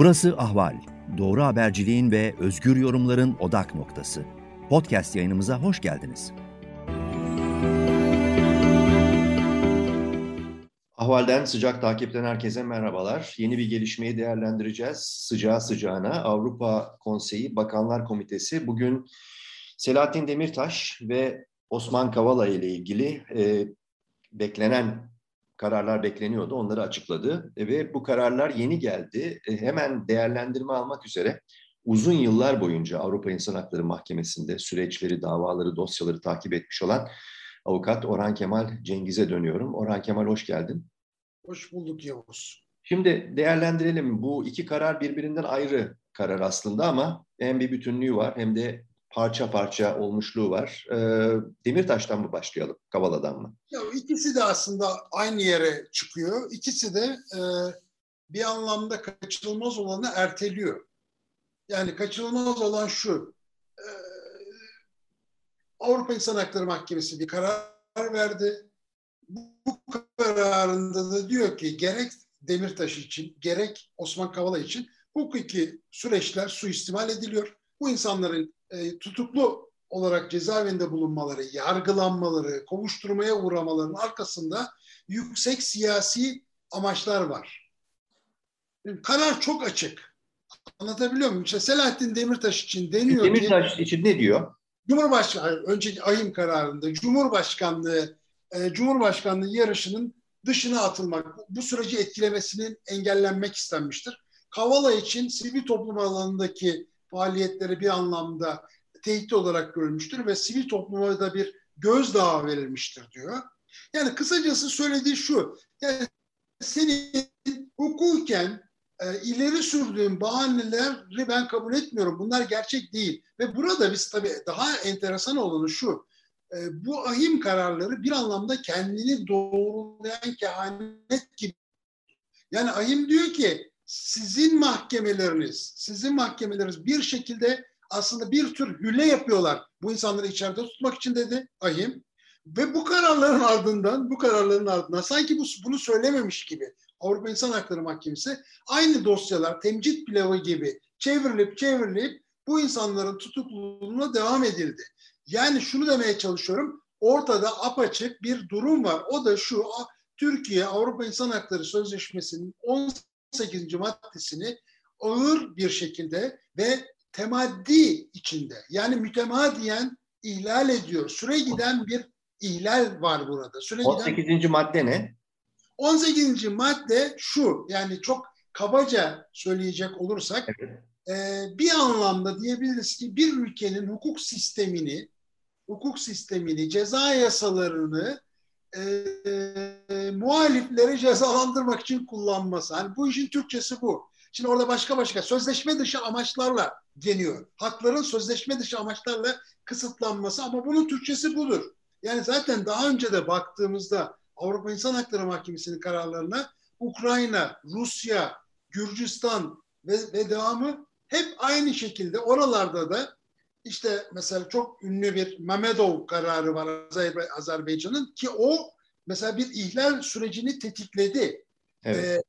Burası Ahval. Doğru haberciliğin ve özgür yorumların odak noktası. Podcast yayınımıza hoş geldiniz. Ahval'den sıcak takipten herkese merhabalar. Yeni bir gelişmeyi değerlendireceğiz. Sıcağı sıcağına Avrupa Konseyi Bakanlar Komitesi bugün Selahattin Demirtaş ve Osman Kavala ile ilgili e, beklenen kararlar bekleniyordu. Onları açıkladı ve bu kararlar yeni geldi. E, hemen değerlendirme almak üzere uzun yıllar boyunca Avrupa İnsan Hakları Mahkemesi'nde süreçleri, davaları, dosyaları takip etmiş olan avukat Orhan Kemal Cengiz'e dönüyorum. Orhan Kemal hoş geldin. Hoş bulduk Yavuz. Şimdi değerlendirelim. Bu iki karar birbirinden ayrı karar aslında ama hem bir bütünlüğü var hem de parça parça olmuşluğu var. E, Demirtaş'tan mı başlayalım, Kavala'dan mı? Ya ikisi de aslında aynı yere çıkıyor. İkisi de e, bir anlamda kaçınılmaz olanı erteliyor. Yani kaçınılmaz olan şu, e, Avrupa İnsan Hakları Mahkemesi bir karar verdi. Bu kararında da diyor ki gerek Demirtaş için, gerek Osman Kavala için hukuki süreçler suistimal ediliyor. Bu insanların e, tutuklu olarak cezaevinde bulunmaları, yargılanmaları, kovuşturmaya uğramalarının arkasında yüksek siyasi amaçlar var. Karar çok açık. Anlatabiliyor muyum? İşte Selahattin Demirtaş için deniyor Demirtaş ki... Demirtaş için ne diyor? Cumhurbaşkanı, önceki ahim kararında Cumhurbaşkanlığı e, Cumhurbaşkanlığı yarışının dışına atılmak, bu süreci etkilemesinin engellenmek istenmiştir. Kavala için sivil toplum alanındaki faaliyetleri bir anlamda tehdit olarak görülmüştür ve sivil topluma da bir gözdağı verilmiştir diyor. Yani kısacası söylediği şu, yani senin hukuken e, ileri sürdüğün bahaneleri ben kabul etmiyorum. Bunlar gerçek değil. Ve burada biz tabii daha enteresan olanı şu, e, bu ahim kararları bir anlamda kendini doğrulayan kehanet gibi. Yani ahim diyor ki sizin mahkemeleriniz, sizin mahkemeleriniz bir şekilde aslında bir tür hüle yapıyorlar. Bu insanları içeride tutmak için dedi Ahim. Ve bu kararların ardından, bu kararların ardından sanki bu, bunu söylememiş gibi Avrupa İnsan Hakları Mahkemesi aynı dosyalar temcit pilavı gibi çevrilip çevrilip bu insanların tutukluluğuna devam edildi. Yani şunu demeye çalışıyorum. Ortada apaçık bir durum var. O da şu Türkiye Avrupa İnsan Hakları Sözleşmesi'nin 18. maddesini ağır bir şekilde ve temaddi içinde yani mütemadiyen ihlal ediyor. Süre giden bir ihlal var burada. Süre 18. Giden... madde ne? 18. madde şu yani çok kabaca söyleyecek olursak evet. e, bir anlamda diyebiliriz ki bir ülkenin hukuk sistemini hukuk sistemini, ceza yasalarını e, muhalifleri cezalandırmak için kullanması. Hani bu işin Türkçesi bu. Şimdi orada başka başka sözleşme dışı amaçlarla deniyor. Hakların sözleşme dışı amaçlarla kısıtlanması ama bunun Türkçesi budur. Yani zaten daha önce de baktığımızda Avrupa İnsan Hakları Mahkemesi'nin kararlarına Ukrayna, Rusya, Gürcistan ve, ve devamı hep aynı şekilde oralarda da işte mesela çok ünlü bir Mamedov kararı var Azerbaycan'ın ki o mesela bir ihlal sürecini tetikledi. Evet.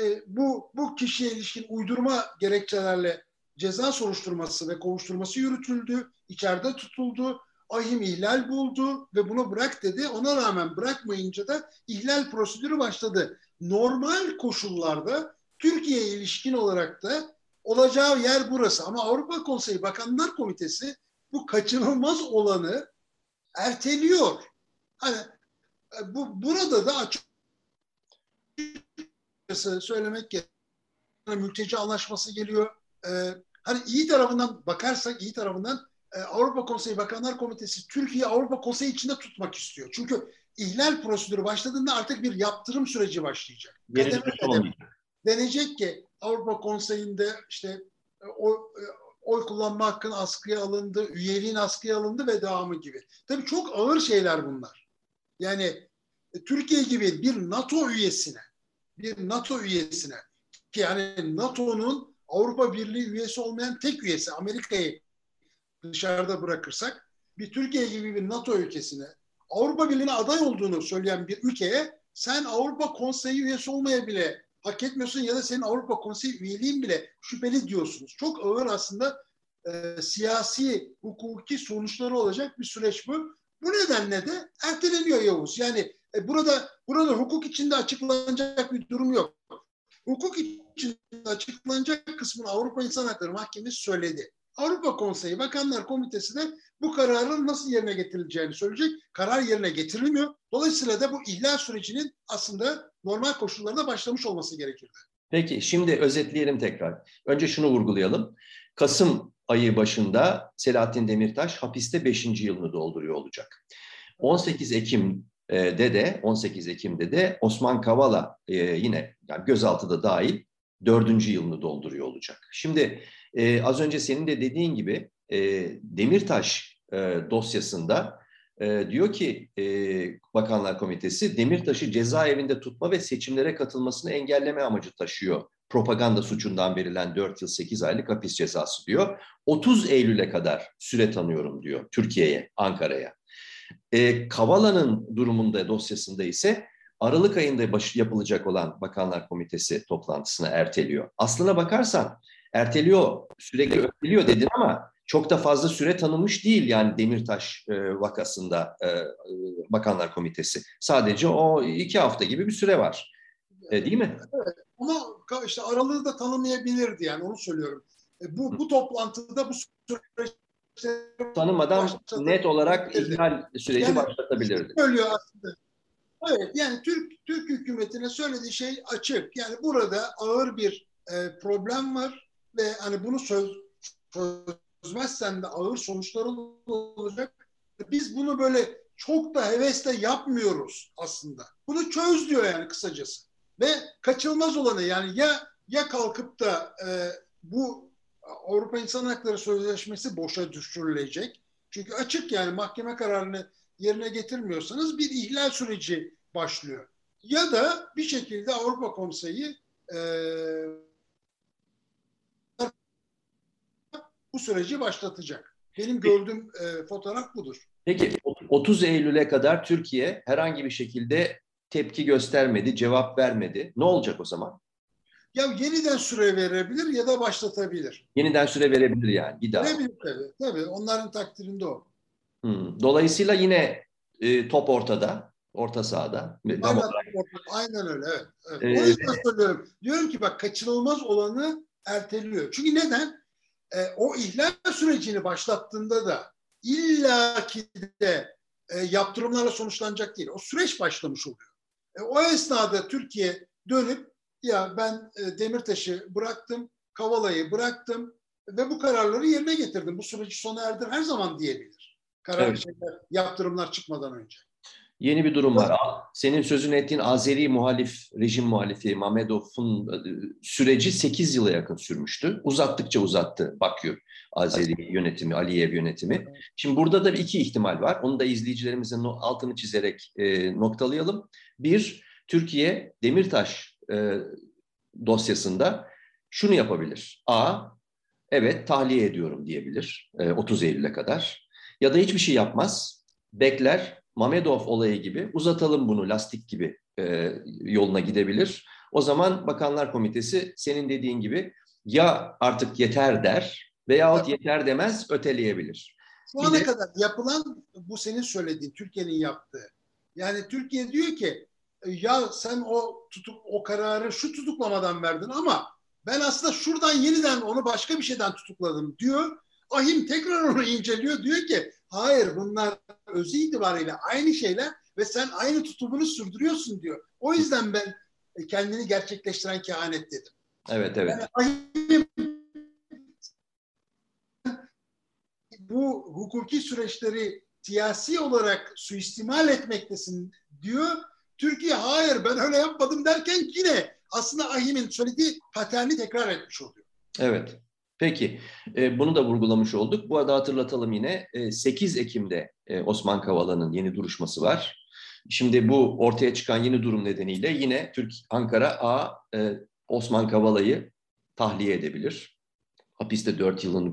Ee, e, bu bu kişiye ilişkin uydurma gerekçelerle ceza soruşturması ve kovuşturması yürütüldü. içeride tutuldu. Ahim ihlal buldu ve bunu bırak dedi. Ona rağmen bırakmayınca da ihlal prosedürü başladı. Normal koşullarda Türkiye'ye ilişkin olarak da olacağı yer burası. Ama Avrupa Konseyi Bakanlar Komitesi bu kaçınılmaz olanı erteliyor. Hani e, bu burada da açık söylemek gerekiyor. Mülteci anlaşması geliyor. Ee, hani iyi tarafından bakarsak, iyi tarafından e, Avrupa Konseyi Bakanlar Komitesi Türkiye Avrupa Konseyi içinde tutmak istiyor. Çünkü ihlal prosedürü başladığında artık bir yaptırım süreci başlayacak. Kademe kademe. Denecek ki Avrupa Konseyi'nde işte e, o e, oy kullanma hakkın askıya alındı, üyeliğin askıya alındı ve devamı gibi. Tabii çok ağır şeyler bunlar. Yani e, Türkiye gibi bir NATO üyesine, bir NATO üyesine ki yani NATO'nun Avrupa Birliği üyesi olmayan tek üyesi Amerika'yı dışarıda bırakırsak bir Türkiye gibi bir NATO ülkesine Avrupa Birliği'ne aday olduğunu söyleyen bir ülkeye sen Avrupa Konseyi üyesi olmaya bile hak etmiyorsun ya da senin Avrupa Konseyi üyeliğin bile şüpheli diyorsunuz. Çok ağır aslında e, siyasi, hukuki sonuçları olacak bir süreç bu. Bu nedenle de erteleniyor Yavuz. Yani e, burada burada hukuk içinde açıklanacak bir durum yok. Hukuk içinde açıklanacak kısmını Avrupa İnsan Hakları Mahkemesi söyledi. Avrupa Konseyi Bakanlar Komitesi de bu kararın nasıl yerine getirileceğini söyleyecek. Karar yerine getirilmiyor. Dolayısıyla da bu ihlal sürecinin aslında normal koşullarda başlamış olması gerekirdi. Peki şimdi özetleyelim tekrar. Önce şunu vurgulayalım. Kasım ayı başında Selahattin Demirtaş hapiste 5. yılını dolduruyor olacak. 18 Ekim'de de 18 Ekim'de de Osman Kavala e, yine yani gözaltı da dahil 4. yılını dolduruyor olacak. Şimdi e, az önce senin de dediğin gibi e, Demirtaş dosyasında diyor ki Bakanlar Komitesi Demirtaş'ı cezaevinde tutma ve seçimlere katılmasını engelleme amacı taşıyor propaganda suçundan verilen 4 yıl 8 aylık hapis cezası diyor. 30 Eylül'e kadar süre tanıyorum diyor Türkiye'ye, Ankara'ya. E, Kavala'nın durumunda dosyasında ise Aralık ayında baş, yapılacak olan Bakanlar Komitesi toplantısına erteliyor. Aslına bakarsan erteliyor, sürekli öteliyor dedin ama çok da fazla süre tanınmış değil yani Demirtaş e, vakasında e, e Bakanlar Komitesi. Sadece o iki hafta gibi bir süre var. E, değil mi? Evet. Ama işte aralığı da tanımayabilirdi yani onu söylüyorum. E, bu, bu toplantıda bu süreçte tanımadan net olarak ihlal süreci yani, başlatabilirdi. Söylüyor aslında. Evet yani Türk Türk hükümetine söylediği şey açık. Yani burada ağır bir e, problem var ve hani bunu söz çözmezsen de ağır sonuçları olacak. Biz bunu böyle çok da hevesle yapmıyoruz aslında. Bunu çöz diyor yani kısacası. Ve kaçılmaz olanı yani ya ya kalkıp da e, bu Avrupa İnsan Hakları Sözleşmesi boşa düşürülecek. Çünkü açık yani mahkeme kararını yerine getirmiyorsanız bir ihlal süreci başlıyor. Ya da bir şekilde Avrupa Konseyi e, bu süreci başlatacak. Benim gördüğüm e, fotoğraf budur. Peki 30 Eylül'e kadar Türkiye herhangi bir şekilde tepki göstermedi, cevap vermedi. Ne olacak o zaman? Ya yeniden süre verebilir ya da başlatabilir. Yeniden süre verebilir yani bir daha. Verebilir tabii. Tabii onların takdirinde o. Hmm. Dolayısıyla yine e, top ortada, orta sahada. Aynen, aynen öyle. Evet, evet. Ee, o yüzden söylüyorum. Diyorum ki bak kaçınılmaz olanı erteliyor. Çünkü neden? E, o ihlal sürecini başlattığında da illaki de e, yaptırımlarla sonuçlanacak değil. O süreç başlamış oluyor. E, o esnada Türkiye dönüp ya ben e, Demirtaş'ı bıraktım, Kavala'yı bıraktım ve bu kararları yerine getirdim. Bu süreci sona erdir her zaman diyebilir. Karar evet. şeyler, yaptırımlar çıkmadan önce. Yeni bir durum var. Senin sözünü ettiğin Azeri muhalif, rejim muhalifi Mamedov'un e, süreci 8 yıla yakın sürmüştü. Uzattıkça uzattı Bakü Azeri yönetimi, Aliyev yönetimi. Şimdi burada da iki ihtimal var. Onu da izleyicilerimizin altını çizerek e, noktalayalım. Bir, Türkiye Demirtaş e, dosyasında şunu yapabilir. A, evet tahliye ediyorum diyebilir e, 30 Eylül'e kadar. Ya da hiçbir şey yapmaz, bekler, Mamedov olayı gibi uzatalım bunu lastik gibi e, yoluna gidebilir. O zaman Bakanlar Komitesi senin dediğin gibi ya artık yeter der veyahut yeter demez öteleyebilir. Şu ana de, kadar yapılan bu senin söylediğin Türkiye'nin yaptığı. Yani Türkiye diyor ki e, ya sen o tutuk o kararı şu tutuklamadan verdin ama ben aslında şuradan yeniden onu başka bir şeyden tutukladım diyor. Ahim tekrar onu inceliyor diyor ki hayır bunlar özü itibariyle aynı şeyler ve sen aynı tutumunu sürdürüyorsun diyor. O yüzden ben e, kendini gerçekleştiren kehanet dedim. Evet evet. Yani ahim bu hukuki süreçleri siyasi olarak suistimal etmektesin diyor. Türkiye hayır ben öyle yapmadım derken yine aslında Ahim'in söylediği paterni tekrar etmiş oluyor. Evet. Peki, e, bunu da vurgulamış olduk. Bu arada hatırlatalım yine, e, 8 Ekim'de e, Osman Kavala'nın yeni duruşması var. Şimdi bu ortaya çıkan yeni durum nedeniyle yine Türk Ankara A e, Osman Kavala'yı tahliye edebilir. Hapiste 4 yılını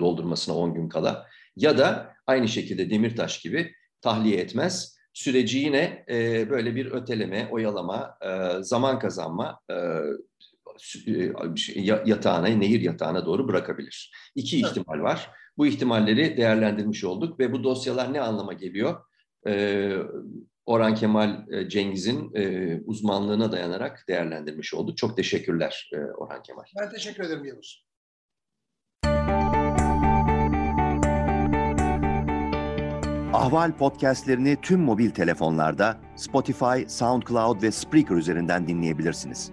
doldurmasına 10 gün kala. Ya da aynı şekilde Demirtaş gibi tahliye etmez süreci yine e, böyle bir öteleme, oyalama, e, zaman kazanma e, yatağına, nehir yatağına doğru bırakabilir. İki evet. ihtimal var. Bu ihtimalleri değerlendirmiş olduk ve bu dosyalar ne anlama geliyor? E, Orhan Kemal e, Cengiz'in e, uzmanlığına dayanarak değerlendirmiş olduk. Çok teşekkürler e, Orhan Kemal. Ben teşekkür ederim Yavuz. Ahval podcastlerini tüm mobil telefonlarda Spotify, SoundCloud ve Spreaker üzerinden dinleyebilirsiniz.